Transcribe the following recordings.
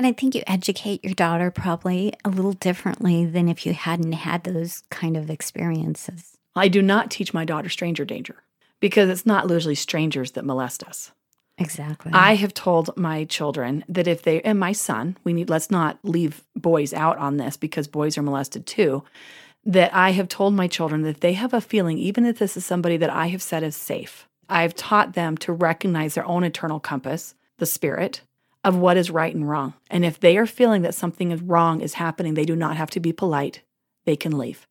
And I think you educate your daughter probably a little differently than if you hadn't had those kind of experiences. I do not teach my daughter stranger danger because it's not usually strangers that molest us. Exactly. I have told my children that if they and my son, we need let's not leave boys out on this because boys are molested too. That I have told my children that they have a feeling, even if this is somebody that I have said is safe, I've taught them to recognize their own internal compass, the spirit of what is right and wrong. And if they are feeling that something is wrong is happening, they do not have to be polite. They can leave.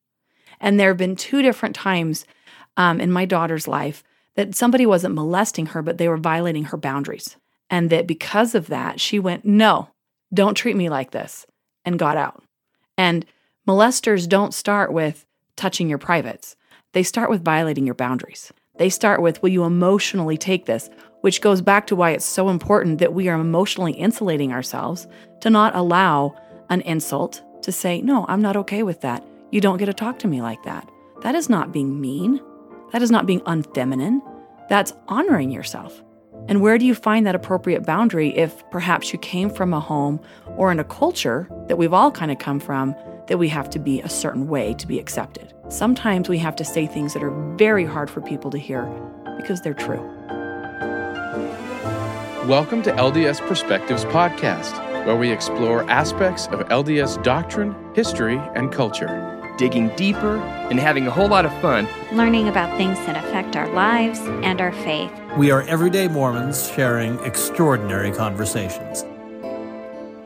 And there have been two different times um, in my daughter's life that somebody wasn't molesting her, but they were violating her boundaries. And that because of that, she went, No, don't treat me like this, and got out. And molesters don't start with touching your privates, they start with violating your boundaries. They start with, Will you emotionally take this? Which goes back to why it's so important that we are emotionally insulating ourselves to not allow an insult to say, No, I'm not okay with that. You don't get to talk to me like that. That is not being mean. That is not being unfeminine. That's honoring yourself. And where do you find that appropriate boundary if perhaps you came from a home or in a culture that we've all kind of come from that we have to be a certain way to be accepted? Sometimes we have to say things that are very hard for people to hear because they're true. Welcome to LDS Perspectives Podcast, where we explore aspects of LDS doctrine, history, and culture digging deeper, and having a whole lot of fun. Learning about things that affect our lives and our faith. We are everyday Mormons sharing extraordinary conversations.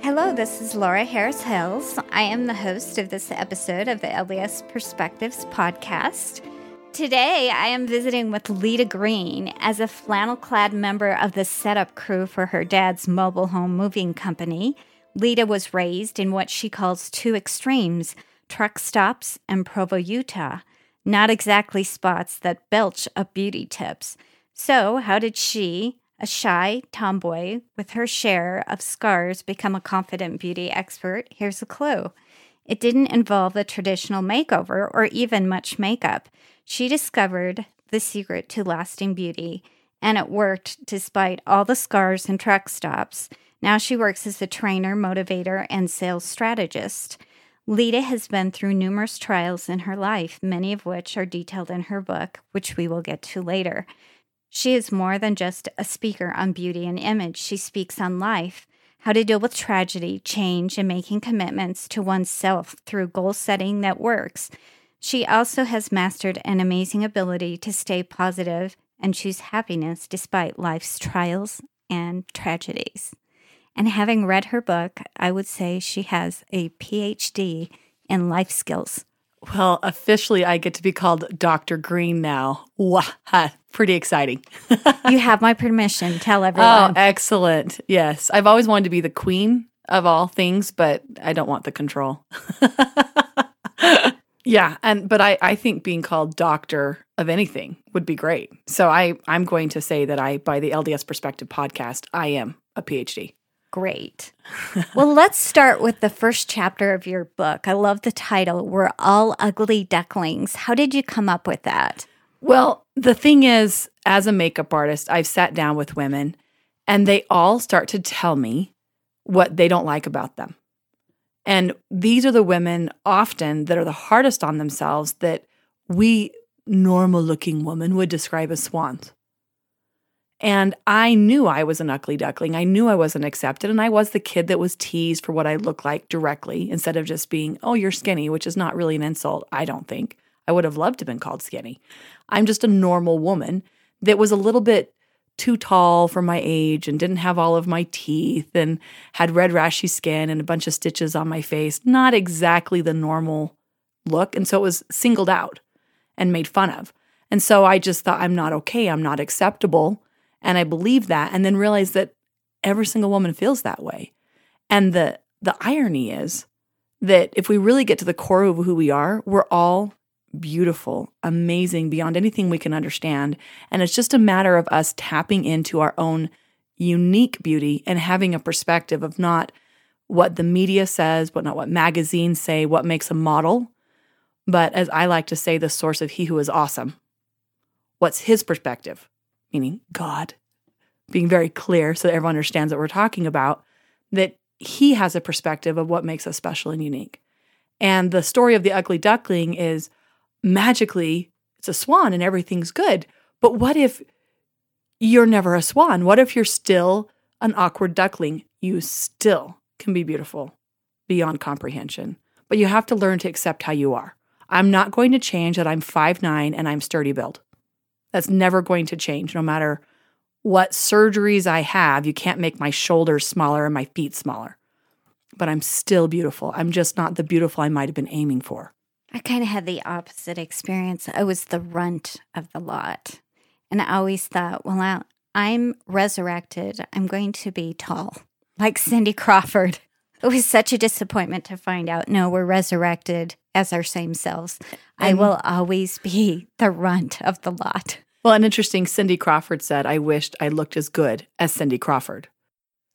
Hello, this is Laura Harris Hills. I am the host of this episode of the LDS Perspectives podcast. Today, I am visiting with Lita Green as a flannel clad member of the setup crew for her dad's mobile home moving company. Lita was raised in what she calls two extremes truck stops, and Provo, Utah. Not exactly spots that belch up beauty tips. So, how did she, a shy tomboy with her share of scars, become a confident beauty expert? Here's a clue. It didn't involve a traditional makeover or even much makeup. She discovered the secret to lasting beauty, and it worked despite all the scars and truck stops. Now she works as a trainer, motivator, and sales strategist. Lita has been through numerous trials in her life, many of which are detailed in her book, which we will get to later. She is more than just a speaker on beauty and image. She speaks on life, how to deal with tragedy, change, and making commitments to oneself through goal setting that works. She also has mastered an amazing ability to stay positive and choose happiness despite life's trials and tragedies. And having read her book, I would say she has a PhD in life skills. Well, officially, I get to be called Dr. Green now. Wow, pretty exciting. you have my permission. Tell everyone. Oh, excellent. Yes. I've always wanted to be the queen of all things, but I don't want the control. yeah. And, but I, I think being called doctor of anything would be great. So I, I'm going to say that I, by the LDS Perspective podcast, I am a PhD. Great. well, let's start with the first chapter of your book. I love the title. We're all ugly ducklings. How did you come up with that? Well, the thing is, as a makeup artist, I've sat down with women and they all start to tell me what they don't like about them. And these are the women often that are the hardest on themselves that we normal looking women would describe as swans. And I knew I was an ugly duckling. I knew I wasn't accepted. And I was the kid that was teased for what I looked like directly instead of just being, oh, you're skinny, which is not really an insult, I don't think. I would have loved to have been called skinny. I'm just a normal woman that was a little bit too tall for my age and didn't have all of my teeth and had red rashy skin and a bunch of stitches on my face. Not exactly the normal look. And so it was singled out and made fun of. And so I just thought, I'm not okay. I'm not acceptable. And I believed that and then realized that every single woman feels that way. And the the irony is that if we really get to the core of who we are, we're all beautiful, amazing beyond anything we can understand. And it's just a matter of us tapping into our own unique beauty and having a perspective of not what the media says, but not what magazines say, what makes a model, but as I like to say, the source of he who is awesome. What's his perspective? meaning God, being very clear so that everyone understands what we're talking about, that he has a perspective of what makes us special and unique. And the story of the ugly duckling is magically it's a swan and everything's good. But what if you're never a swan? What if you're still an awkward duckling? You still can be beautiful beyond comprehension. But you have to learn to accept how you are. I'm not going to change that I'm 5'9 and I'm sturdy build. That's never going to change no matter what surgeries I have. You can't make my shoulders smaller and my feet smaller. But I'm still beautiful. I'm just not the beautiful I might have been aiming for. I kind of had the opposite experience. I was the runt of the lot. And I always thought, well, I'm resurrected. I'm going to be tall, like Cindy Crawford. It was such a disappointment to find out no, we're resurrected as our same selves. I will always be the runt of the lot. Well, an interesting, Cindy Crawford said, I wished I looked as good as Cindy Crawford.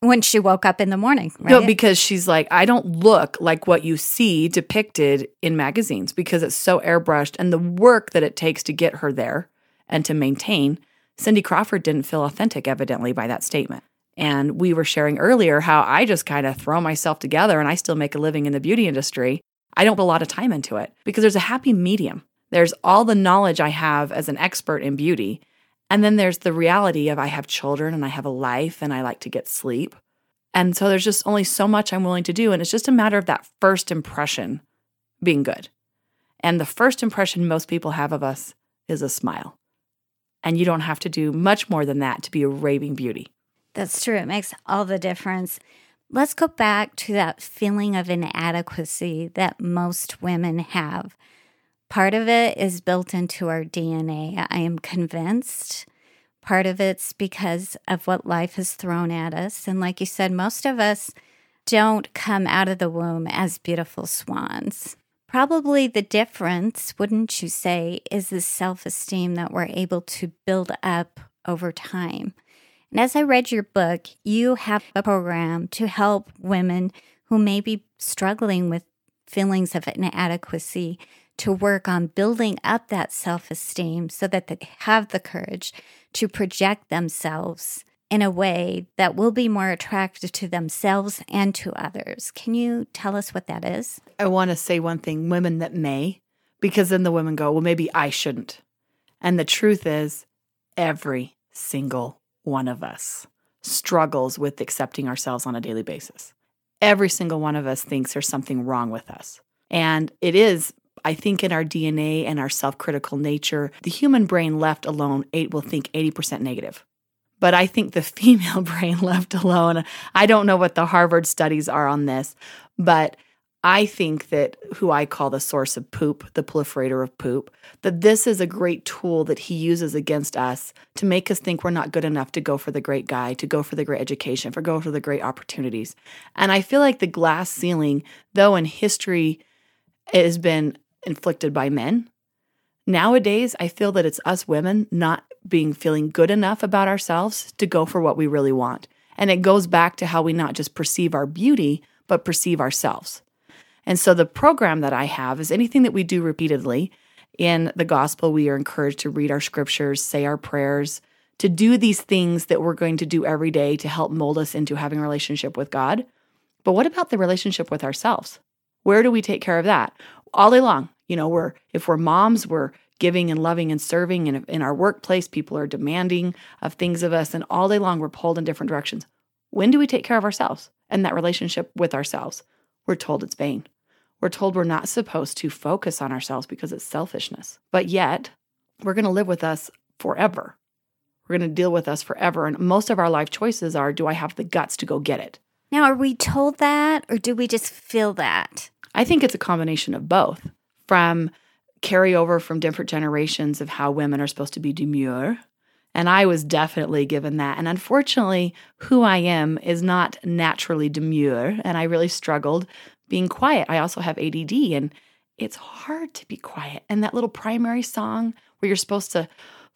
When she woke up in the morning, right? No, because she's like, I don't look like what you see depicted in magazines because it's so airbrushed and the work that it takes to get her there and to maintain. Cindy Crawford didn't feel authentic, evidently, by that statement. And we were sharing earlier how I just kind of throw myself together and I still make a living in the beauty industry. I don't put a lot of time into it because there's a happy medium. There's all the knowledge I have as an expert in beauty. And then there's the reality of I have children and I have a life and I like to get sleep. And so there's just only so much I'm willing to do. And it's just a matter of that first impression being good. And the first impression most people have of us is a smile. And you don't have to do much more than that to be a raving beauty. That's true. It makes all the difference. Let's go back to that feeling of inadequacy that most women have. Part of it is built into our DNA. I am convinced. Part of it's because of what life has thrown at us. And like you said, most of us don't come out of the womb as beautiful swans. Probably the difference, wouldn't you say, is the self esteem that we're able to build up over time. And as I read your book, you have a program to help women who may be struggling with feelings of inadequacy to work on building up that self esteem so that they have the courage to project themselves in a way that will be more attractive to themselves and to others. Can you tell us what that is? I want to say one thing women that may, because then the women go, well, maybe I shouldn't. And the truth is, every single one of us struggles with accepting ourselves on a daily basis. Every single one of us thinks there's something wrong with us. And it is, I think, in our DNA and our self critical nature, the human brain left alone eight will think 80% negative. But I think the female brain left alone, I don't know what the Harvard studies are on this, but I think that who I call the source of poop, the proliferator of poop, that this is a great tool that he uses against us to make us think we're not good enough to go for the great guy, to go for the great education, for go for the great opportunities. And I feel like the glass ceiling, though in history it has been inflicted by men, nowadays I feel that it's us women not being feeling good enough about ourselves to go for what we really want. And it goes back to how we not just perceive our beauty, but perceive ourselves. And so the program that I have is anything that we do repeatedly. In the gospel, we are encouraged to read our scriptures, say our prayers, to do these things that we're going to do every day to help mold us into having a relationship with God. But what about the relationship with ourselves? Where do we take care of that? All day long. You know, we're if we're moms, we're giving and loving and serving. And in our workplace, people are demanding of things of us, and all day long we're pulled in different directions. When do we take care of ourselves and that relationship with ourselves? We're told it's vain. We're told we're not supposed to focus on ourselves because it's selfishness. But yet, we're going to live with us forever. We're going to deal with us forever. And most of our life choices are do I have the guts to go get it? Now, are we told that or do we just feel that? I think it's a combination of both from carryover from different generations of how women are supposed to be demure. And I was definitely given that. And unfortunately, who I am is not naturally demure. And I really struggled being quiet. I also have ADD and it's hard to be quiet. And that little primary song where you're supposed to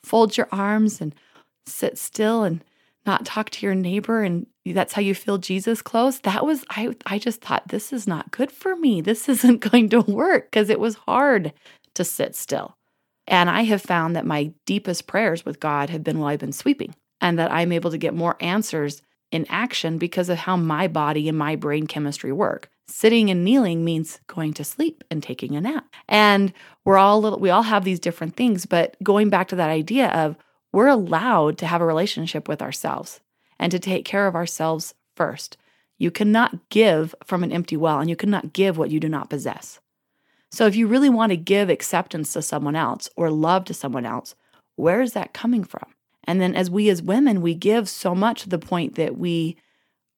fold your arms and sit still and not talk to your neighbor and that's how you feel Jesus close. That was I I just thought this is not good for me. This isn't going to work because it was hard to sit still. And I have found that my deepest prayers with God have been while I've been sweeping and that I'm able to get more answers in action because of how my body and my brain chemistry work. Sitting and kneeling means going to sleep and taking a nap. And we're all little, we all have these different things, but going back to that idea of we're allowed to have a relationship with ourselves and to take care of ourselves first. You cannot give from an empty well and you cannot give what you do not possess. So if you really want to give acceptance to someone else or love to someone else, where is that coming from? And then as we as women, we give so much to the point that we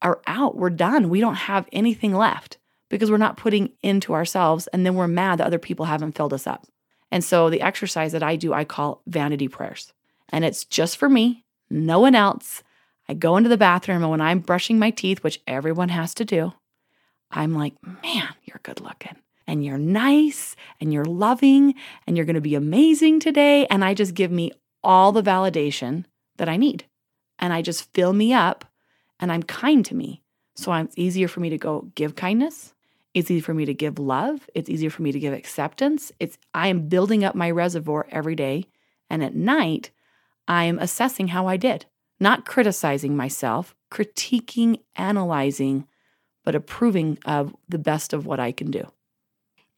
are out, we're done. We don't have anything left because we're not putting into ourselves and then we're mad that other people haven't filled us up. And so the exercise that I do, I call vanity prayers. And it's just for me, no one else. I go into the bathroom and when I'm brushing my teeth, which everyone has to do, I'm like, man, you're good looking and you're nice and you're loving and you're going to be amazing today. And I just give me all the validation that I need. And I just fill me up and I'm kind to me. So it's easier for me to go give kindness. It's easy for me to give love. It's easier for me to give acceptance. It's I am building up my reservoir every day. And at night, I am assessing how I did, not criticizing myself, critiquing, analyzing, but approving of the best of what I can do.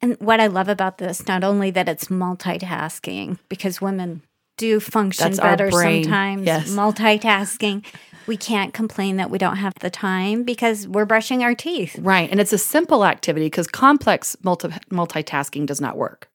And what I love about this, not only that it's multitasking, because women do function That's better sometimes, Yes. multitasking. We can't complain that we don't have the time because we're brushing our teeth. Right. And it's a simple activity because complex multi- multitasking does not work.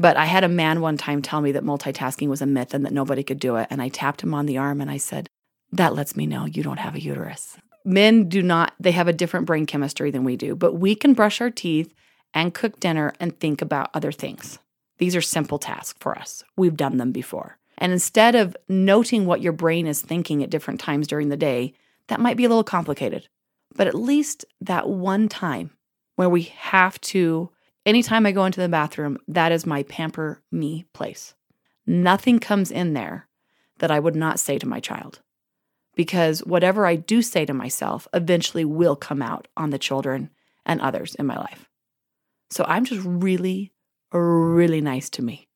But I had a man one time tell me that multitasking was a myth and that nobody could do it. And I tapped him on the arm and I said, That lets me know you don't have a uterus. Men do not, they have a different brain chemistry than we do, but we can brush our teeth and cook dinner and think about other things. These are simple tasks for us. We've done them before. And instead of noting what your brain is thinking at different times during the day, that might be a little complicated. But at least that one time where we have to, anytime I go into the bathroom, that is my pamper me place. Nothing comes in there that I would not say to my child. Because whatever I do say to myself eventually will come out on the children and others in my life. So I'm just really, really nice to me.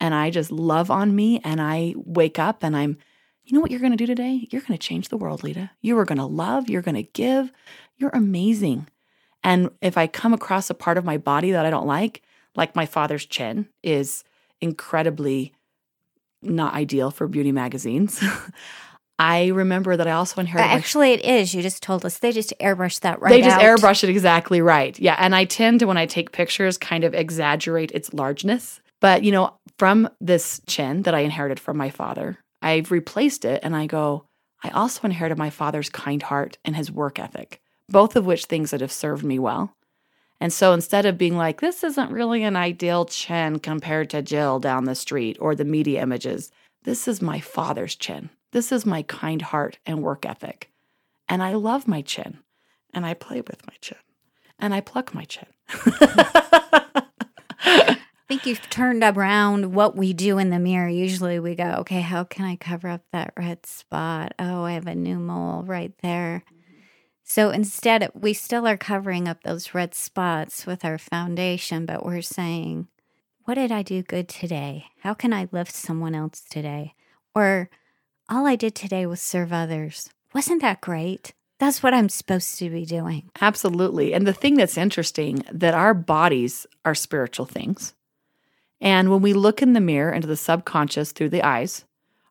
And I just love on me and I wake up and I'm, you know what you're going to do today? You're going to change the world, Lita. You are going to love, you're going to give. You're amazing. And if I come across a part of my body that I don't like, like my father's chin is incredibly not ideal for beauty magazines. I remember that I also inherited. Actually, it is. You just told us they just airbrush that right they just out. airbrush it exactly right. Yeah. And I tend to, when I take pictures, kind of exaggerate its largeness. But, you know, from this chin that I inherited from my father, I've replaced it and I go, I also inherited my father's kind heart and his work ethic, both of which things that have served me well. And so instead of being like, this isn't really an ideal chin compared to Jill down the street or the media images, this is my father's chin. This is my kind heart and work ethic. And I love my chin. And I play with my chin. And I pluck my chin. I think you've turned around what we do in the mirror. Usually we go, okay, how can I cover up that red spot? Oh, I have a new mole right there. So instead, we still are covering up those red spots with our foundation, but we're saying, what did I do good today? How can I lift someone else today? Or all I did today was serve others. Wasn't that great? That's what I'm supposed to be doing. Absolutely. And the thing that's interesting that our bodies are spiritual things. And when we look in the mirror into the subconscious through the eyes,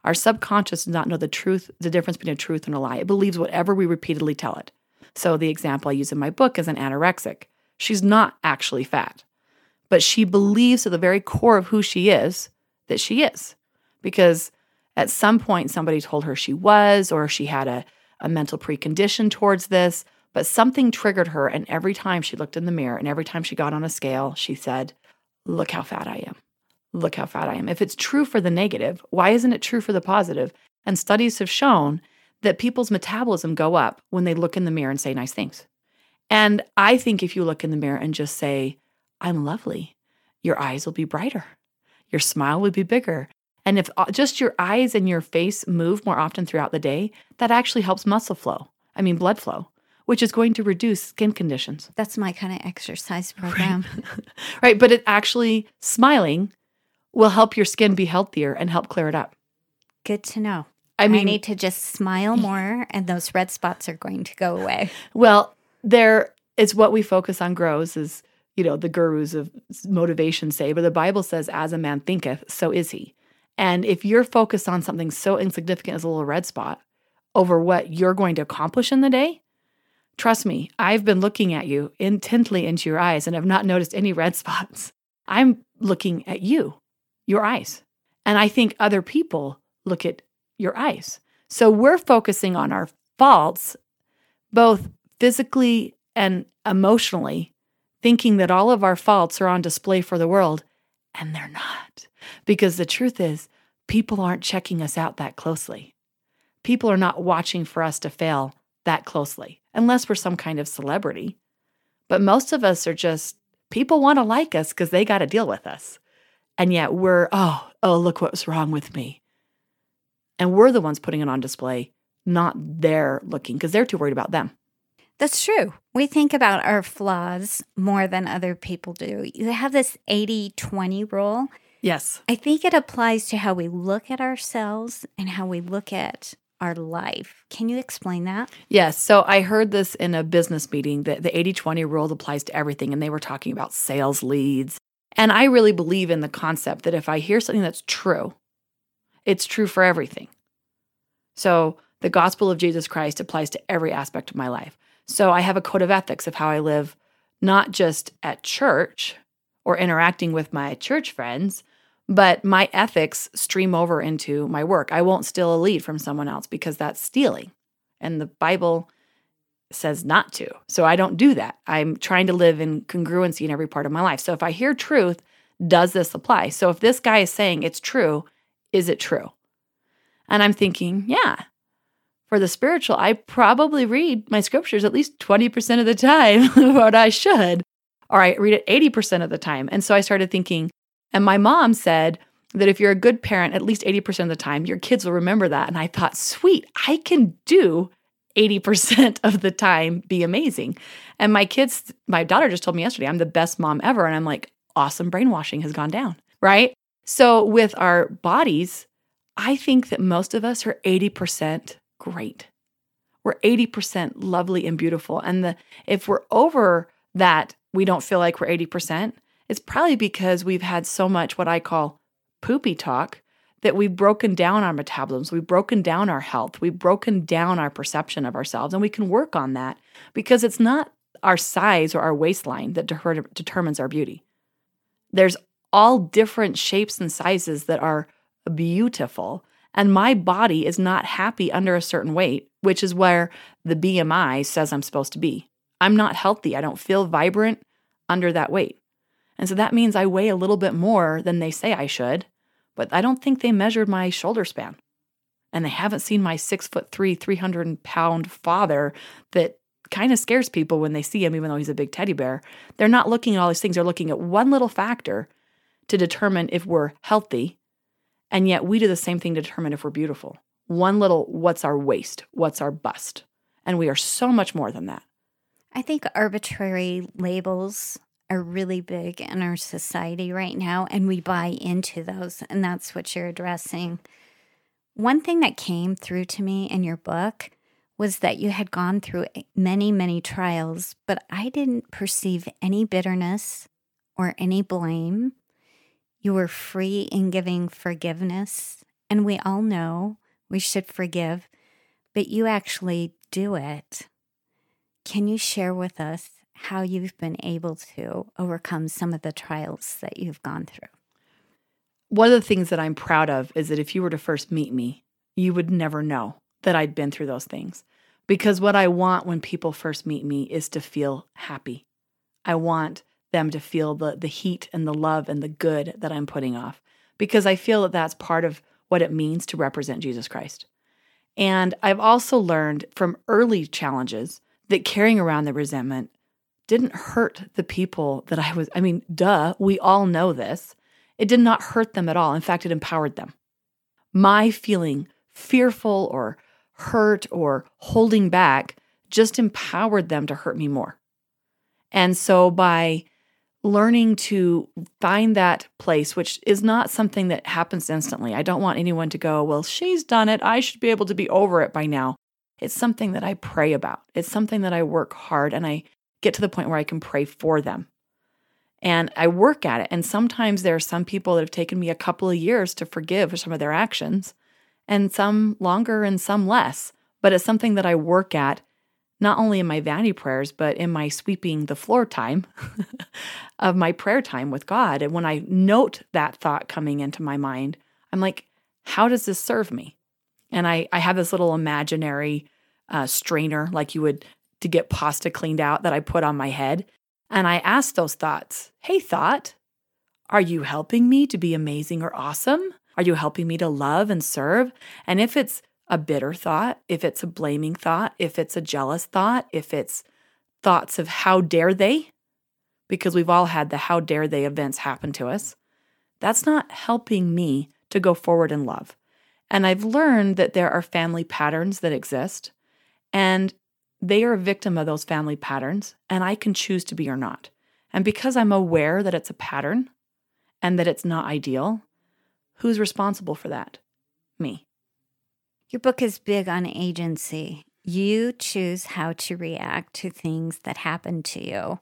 our subconscious does not know the truth, the difference between a truth and a lie. It believes whatever we repeatedly tell it. So the example I use in my book is an anorexic. She's not actually fat, but she believes at the very core of who she is that she is. Because at some point somebody told her she was, or she had a, a mental precondition towards this, but something triggered her. And every time she looked in the mirror and every time she got on a scale, she said, Look how fat I am. Look how fat I am. If it's true for the negative, why isn't it true for the positive? And studies have shown that people's metabolism go up when they look in the mirror and say nice things. And I think if you look in the mirror and just say, I'm lovely, your eyes will be brighter, your smile will be bigger. And if uh, just your eyes and your face move more often throughout the day, that actually helps muscle flow. I mean, blood flow, which is going to reduce skin conditions. That's my kind of exercise program. right. But it actually, smiling will help your skin be healthier and help clear it up. Good to know. I mean, need to just smile more and those red spots are going to go away. Well, there it's what we focus on grows is, you know, the gurus of motivation say, but the Bible says, as a man thinketh, so is he. And if you're focused on something so insignificant as a little red spot over what you're going to accomplish in the day, trust me, I've been looking at you intently into your eyes and have not noticed any red spots. I'm looking at you, your eyes. And I think other people look at your eyes. So we're focusing on our faults, both physically and emotionally, thinking that all of our faults are on display for the world, and they're not. Because the truth is, people aren't checking us out that closely. People are not watching for us to fail that closely, unless we're some kind of celebrity. But most of us are just people want to like us because they got to deal with us. And yet we're, oh, oh, look what's wrong with me. And we're the ones putting it on display, not they're looking because they're too worried about them. That's true. We think about our flaws more than other people do. You have this 80 20 rule. Yes. I think it applies to how we look at ourselves and how we look at our life. Can you explain that? Yes. So I heard this in a business meeting that the 80 20 rule applies to everything. And they were talking about sales leads. And I really believe in the concept that if I hear something that's true, it's true for everything. So the gospel of Jesus Christ applies to every aspect of my life. So I have a code of ethics of how I live, not just at church or interacting with my church friends, but my ethics stream over into my work. I won't steal a lead from someone else because that's stealing. And the Bible says not to. So I don't do that. I'm trying to live in congruency in every part of my life. So if I hear truth, does this apply? So if this guy is saying it's true, is it true? And I'm thinking, yeah. For the spiritual, I probably read my scriptures at least 20% of the time, what I should, or I read it 80% of the time. And so I started thinking, and my mom said that if you're a good parent, at least 80% of the time, your kids will remember that. And I thought, sweet, I can do 80% of the time be amazing. And my kids, my daughter just told me yesterday, I'm the best mom ever. And I'm like, awesome brainwashing has gone down, right? So with our bodies, I think that most of us are 80% great. We're 80% lovely and beautiful. And the if we're over that, we don't feel like we're 80%, it's probably because we've had so much what I call poopy talk that we've broken down our metabolisms, we've broken down our health, we've broken down our perception of ourselves, and we can work on that because it's not our size or our waistline that de- determines our beauty. There's all different shapes and sizes that are beautiful. And my body is not happy under a certain weight, which is where the BMI says I'm supposed to be. I'm not healthy. I don't feel vibrant under that weight. And so that means I weigh a little bit more than they say I should, but I don't think they measured my shoulder span. And they haven't seen my six foot three, 300 pound father that kind of scares people when they see him, even though he's a big teddy bear. They're not looking at all these things. They're looking at one little factor to determine if we're healthy and yet we do the same thing to determine if we're beautiful. One little, what's our waist? What's our bust? And we are so much more than that. I think arbitrary labels are really big in our society right now, and we buy into those. And that's what you're addressing. One thing that came through to me in your book was that you had gone through many, many trials, but I didn't perceive any bitterness or any blame you were free in giving forgiveness. And we all know we should forgive, but you actually do it. Can you share with us how you've been able to overcome some of the trials that you've gone through? One of the things that I'm proud of is that if you were to first meet me, you would never know that I'd been through those things. Because what I want when people first meet me is to feel happy. I want them to feel the the heat and the love and the good that I'm putting off because I feel that that's part of what it means to represent Jesus Christ. And I've also learned from early challenges that carrying around the resentment didn't hurt the people that I was I mean, duh, we all know this. It did not hurt them at all. In fact, it empowered them. My feeling fearful or hurt or holding back just empowered them to hurt me more. And so by learning to find that place, which is not something that happens instantly. I don't want anyone to go, well, she's done it. I should be able to be over it by now. It's something that I pray about. It's something that I work hard and I get to the point where I can pray for them. And I work at it. And sometimes there are some people that have taken me a couple of years to forgive for some of their actions, and some longer and some less. But it's something that I work at not only in my vanity prayers, but in my sweeping the floor time of my prayer time with God. And when I note that thought coming into my mind, I'm like, how does this serve me? And I, I have this little imaginary uh, strainer, like you would to get pasta cleaned out, that I put on my head. And I ask those thoughts Hey, thought, are you helping me to be amazing or awesome? Are you helping me to love and serve? And if it's a bitter thought, if it's a blaming thought, if it's a jealous thought, if it's thoughts of how dare they, because we've all had the how dare they events happen to us, that's not helping me to go forward in love. And I've learned that there are family patterns that exist, and they are a victim of those family patterns, and I can choose to be or not. And because I'm aware that it's a pattern and that it's not ideal, who's responsible for that? Me. Your book is big on agency. You choose how to react to things that happen to you.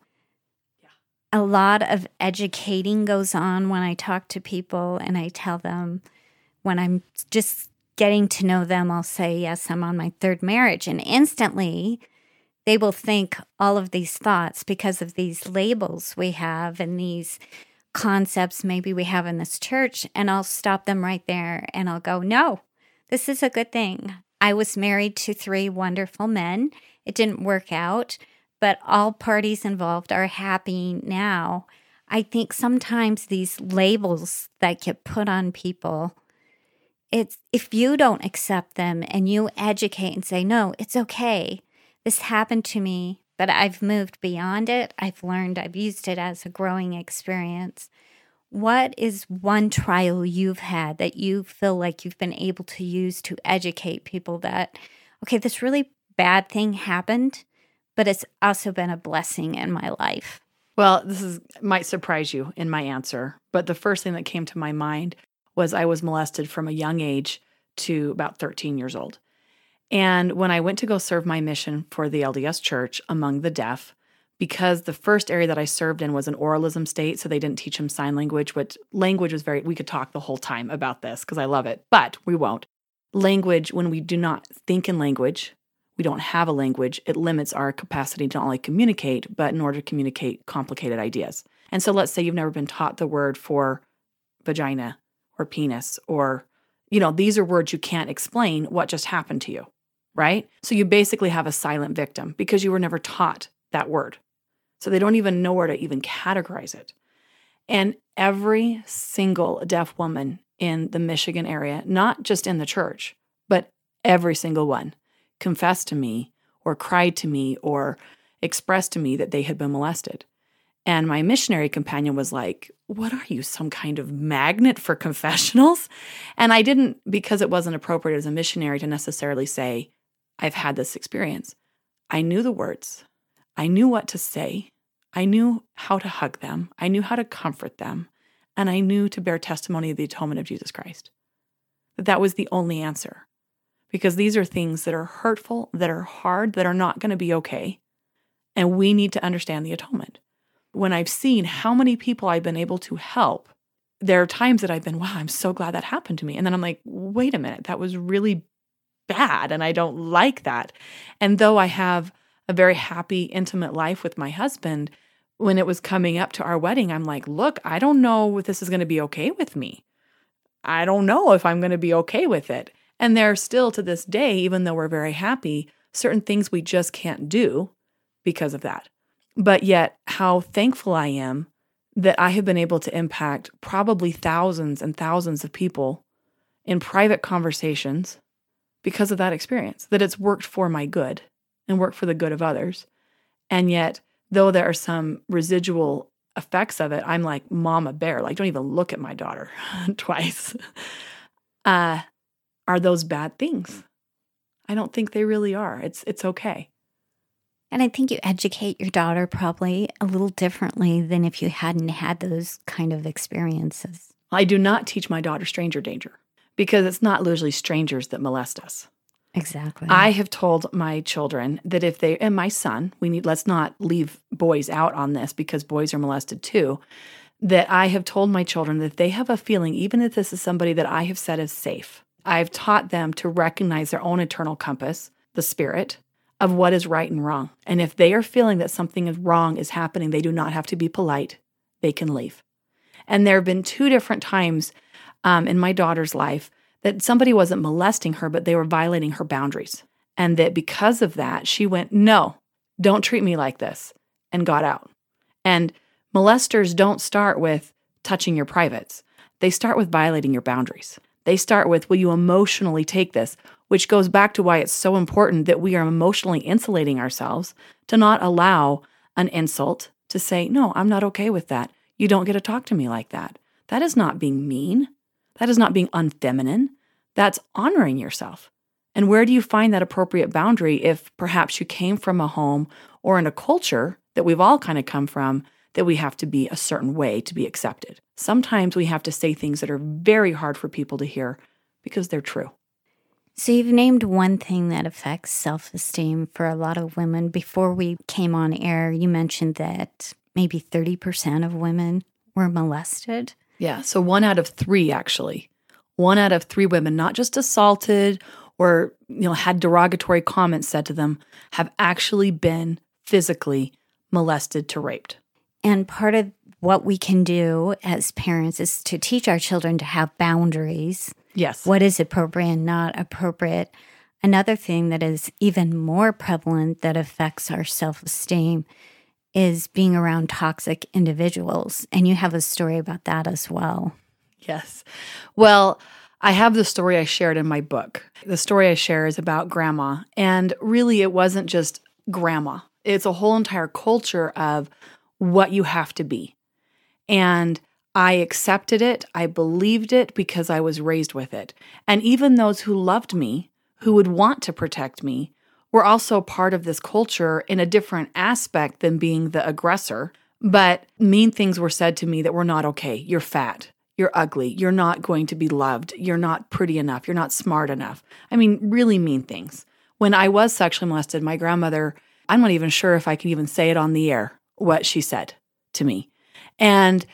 Yeah. A lot of educating goes on when I talk to people and I tell them when I'm just getting to know them, I'll say, Yes, I'm on my third marriage. And instantly they will think all of these thoughts because of these labels we have and these concepts maybe we have in this church. And I'll stop them right there and I'll go, No, this is a good thing. I was married to three wonderful men. It didn't work out, but all parties involved are happy now. I think sometimes these labels that get put on people, it's if you don't accept them and you educate and say, no, it's okay. This happened to me, but I've moved beyond it. I've learned, I've used it as a growing experience. What is one trial you've had that you feel like you've been able to use to educate people that, okay, this really bad thing happened, but it's also been a blessing in my life? Well, this is might surprise you in my answer, but the first thing that came to my mind was I was molested from a young age to about 13 years old. And when I went to go serve my mission for the LDS church among the deaf, because the first area that I served in was an oralism state, so they didn't teach him sign language, which language was very, we could talk the whole time about this because I love it, but we won't. Language, when we do not think in language, we don't have a language, it limits our capacity to not only communicate, but in order to communicate complicated ideas. And so let's say you've never been taught the word for vagina or penis or, you know, these are words you can't explain what just happened to you, right? So you basically have a silent victim because you were never taught that word. So they don't even know where to even categorize it. And every single deaf woman in the Michigan area, not just in the church, but every single one, confessed to me or cried to me or expressed to me that they had been molested. And my missionary companion was like, What are you, some kind of magnet for confessionals? And I didn't, because it wasn't appropriate as a missionary to necessarily say, I've had this experience. I knew the words, I knew what to say, I knew how to hug them, I knew how to comfort them, and I knew to bear testimony of the atonement of Jesus Christ. That that was the only answer. Because these are things that are hurtful, that are hard, that are not going to be okay. And we need to understand the atonement. When I've seen how many people I've been able to help, there are times that I've been, wow, I'm so glad that happened to me. And then I'm like, wait a minute, that was really bad. And I don't like that. And though I have a very happy, intimate life with my husband, when it was coming up to our wedding, I'm like, look, I don't know if this is going to be okay with me. I don't know if I'm going to be okay with it. And there are still to this day, even though we're very happy, certain things we just can't do because of that. But yet, how thankful I am that I have been able to impact probably thousands and thousands of people in private conversations because of that experience, that it's worked for my good and worked for the good of others. And yet, though there are some residual effects of it, I'm like mama bear. Like, don't even look at my daughter twice. Uh, are those bad things? I don't think they really are. It's it's okay. And I think you educate your daughter probably a little differently than if you hadn't had those kind of experiences. I do not teach my daughter stranger danger because it's not usually strangers that molest us. Exactly. I have told my children that if they and my son, we need let's not leave boys out on this because boys are molested too. That I have told my children that they have a feeling, even if this is somebody that I have said is safe, I've taught them to recognize their own internal compass, the spirit, of what is right and wrong. And if they are feeling that something is wrong is happening, they do not have to be polite. They can leave. And there have been two different times um, in my daughter's life that somebody wasn't molesting her, but they were violating her boundaries. And that because of that, she went, No, don't treat me like this, and got out. And molesters don't start with touching your privates, they start with violating your boundaries. They start with, Will you emotionally take this? Which goes back to why it's so important that we are emotionally insulating ourselves to not allow an insult to say, No, I'm not okay with that. You don't get to talk to me like that. That is not being mean. That is not being unfeminine. That's honoring yourself. And where do you find that appropriate boundary if perhaps you came from a home or in a culture that we've all kind of come from that we have to be a certain way to be accepted? Sometimes we have to say things that are very hard for people to hear because they're true. So, you've named one thing that affects self esteem for a lot of women. Before we came on air, you mentioned that maybe 30% of women were molested. Yeah. So one out of three, actually, one out of three women, not just assaulted or you know had derogatory comments said to them, have actually been physically molested to raped. And part of what we can do as parents is to teach our children to have boundaries. Yes. What is appropriate and not appropriate. Another thing that is even more prevalent that affects our self esteem is being around toxic individuals. And you have a story about that as well. Yes. Well, I have the story I shared in my book. The story I share is about grandma. And really, it wasn't just grandma, it's a whole entire culture of what you have to be. And I accepted it. I believed it because I was raised with it. And even those who loved me, who would want to protect me, were also part of this culture in a different aspect than being the aggressor. But mean things were said to me that were not okay. You're fat. You're ugly. You're not going to be loved. You're not pretty enough. You're not smart enough. I mean, really mean things. When I was sexually molested, my grandmother, I'm not even sure if I can even say it on the air, what she said to me. And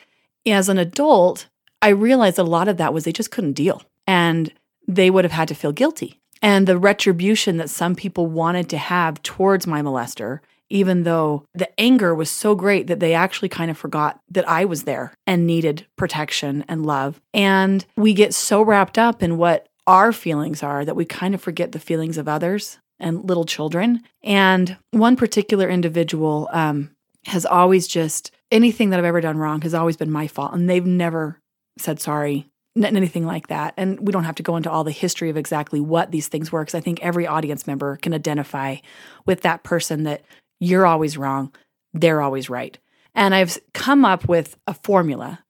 as an adult, I realized a lot of that was they just couldn't deal and they would have had to feel guilty and the retribution that some people wanted to have towards my molester, even though the anger was so great that they actually kind of forgot that I was there and needed protection and love. And we get so wrapped up in what our feelings are that we kind of forget the feelings of others and little children. And one particular individual um, has always just anything that I've ever done wrong has always been my fault. And they've never said sorry anything like that. And we don't have to go into all the history of exactly what these things were, because I think every audience member can identify with that person that you're always wrong, they're always right. And I've come up with a formula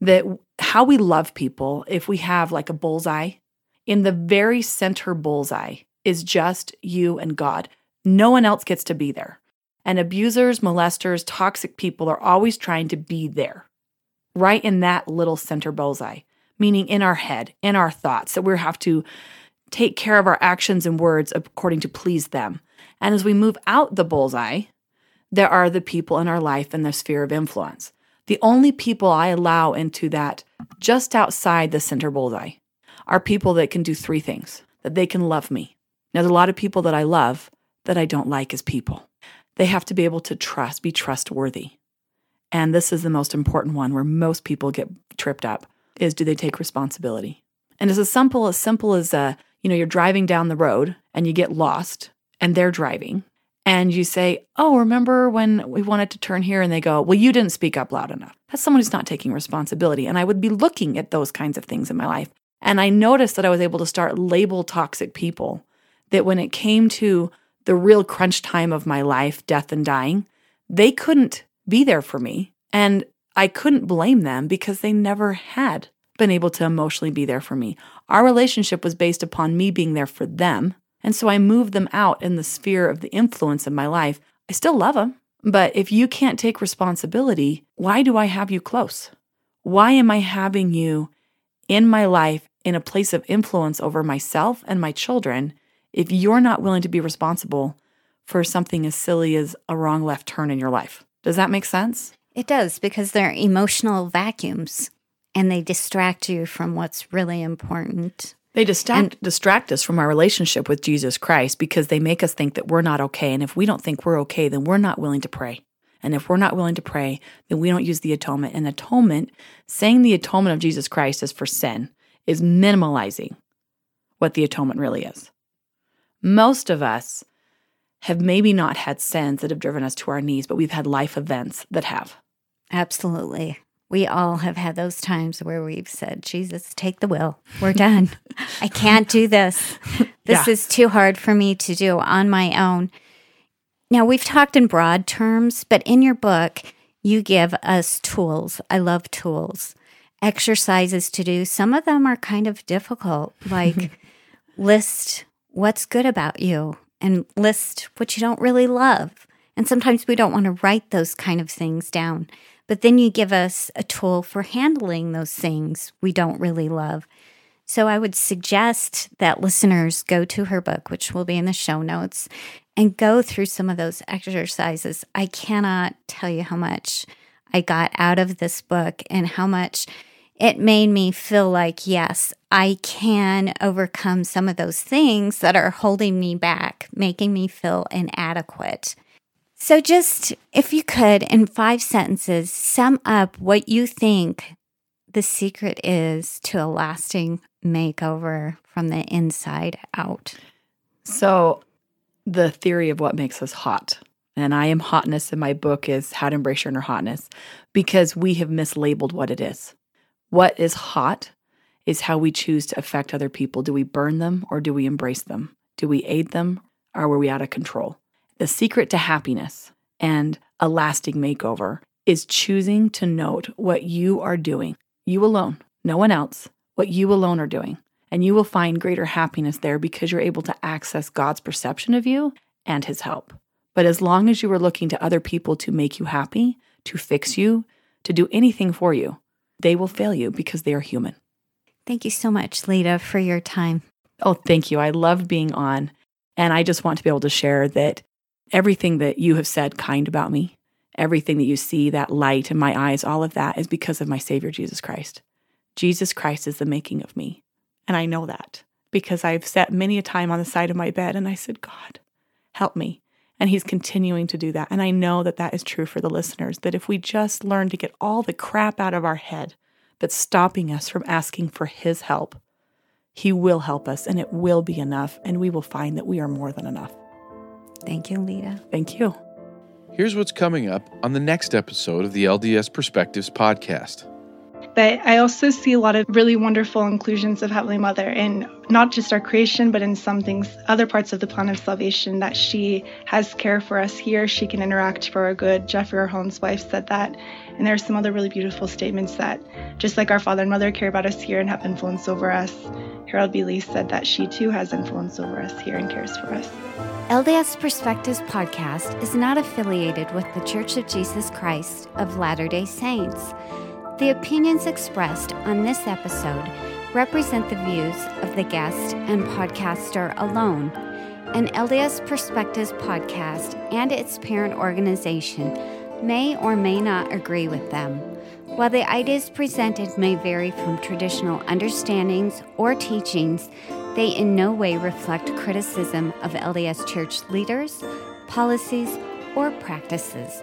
that how we love people, if we have like a bullseye, in the very center bullseye is just you and God. No one else gets to be there. And abusers, molesters, toxic people are always trying to be there, right in that little center bullseye meaning in our head, in our thoughts, that we have to take care of our actions and words according to please them. And as we move out the bullseye, there are the people in our life and the sphere of influence. The only people I allow into that just outside the center bullseye are people that can do three things that they can love me. Now, there's a lot of people that I love that I don't like as people. They have to be able to trust, be trustworthy. And this is the most important one where most people get tripped up is do they take responsibility? And it's as simple as simple as uh, you know, you're driving down the road and you get lost and they're driving and you say, Oh, remember when we wanted to turn here? And they go, Well, you didn't speak up loud enough. That's someone who's not taking responsibility. And I would be looking at those kinds of things in my life. And I noticed that I was able to start label toxic people that when it came to the real crunch time of my life, death and dying, they couldn't be there for me. And I couldn't blame them because they never had been able to emotionally be there for me. Our relationship was based upon me being there for them. And so I moved them out in the sphere of the influence of my life. I still love them. But if you can't take responsibility, why do I have you close? Why am I having you in my life in a place of influence over myself and my children if you're not willing to be responsible for something as silly as a wrong left turn in your life? Does that make sense? It does because they're emotional vacuums and they distract you from what's really important. They distract, distract us from our relationship with Jesus Christ because they make us think that we're not okay. And if we don't think we're okay, then we're not willing to pray. And if we're not willing to pray, then we don't use the atonement. And atonement, saying the atonement of Jesus Christ is for sin, is minimalizing what the atonement really is. Most of us have maybe not had sins that have driven us to our knees, but we've had life events that have. Absolutely. We all have had those times where we've said, Jesus, take the will. We're done. I can't do this. This Yeah. is too hard for me to do on my own. Now, we've talked in broad terms, but in your book, you give us tools. I love tools, exercises to do. Some of them are kind of difficult, like list what's good about you and list what you don't really love. And sometimes we don't want to write those kind of things down. But then you give us a tool for handling those things we don't really love. So I would suggest that listeners go to her book, which will be in the show notes, and go through some of those exercises. I cannot tell you how much I got out of this book and how much it made me feel like, yes, I can overcome some of those things that are holding me back, making me feel inadequate. So, just if you could, in five sentences, sum up what you think the secret is to a lasting makeover from the inside out. So, the theory of what makes us hot, and I am hotness in my book is How to Embrace Your Inner Hotness, because we have mislabeled what it is. What is hot is how we choose to affect other people. Do we burn them or do we embrace them? Do we aid them or are we out of control? The secret to happiness and a lasting makeover is choosing to note what you are doing, you alone, no one else, what you alone are doing. And you will find greater happiness there because you're able to access God's perception of you and His help. But as long as you are looking to other people to make you happy, to fix you, to do anything for you, they will fail you because they are human. Thank you so much, Lita, for your time. Oh, thank you. I love being on. And I just want to be able to share that everything that you have said kind about me, everything that you see, that light in my eyes, all of that is because of my Savior, Jesus Christ. Jesus Christ is the making of me. And I know that because I've sat many a time on the side of my bed and I said, God, help me. And He's continuing to do that. And I know that that is true for the listeners, that if we just learn to get all the crap out of our head that's stopping us from asking for His help, He will help us and it will be enough. And we will find that we are more than enough. Thank you, Lita. Thank you. Here's what's coming up on the next episode of the LDS Perspectives podcast. But I also see a lot of really wonderful inclusions of Heavenly Mother in not just our creation, but in some things, other parts of the plan of salvation, that she has care for us here. She can interact for our good. Jeffrey, Holmes' wife, said that. And there are some other really beautiful statements that, just like our father and mother care about us here and have influence over us, Harold B. Lee said that she too has influence over us here and cares for us. LDS Perspectives podcast is not affiliated with the Church of Jesus Christ of Latter day Saints. The opinions expressed on this episode represent the views of the guest and podcaster alone. An LDS Perspectives podcast and its parent organization may or may not agree with them. While the ideas presented may vary from traditional understandings or teachings, they in no way reflect criticism of LDS church leaders, policies, or practices.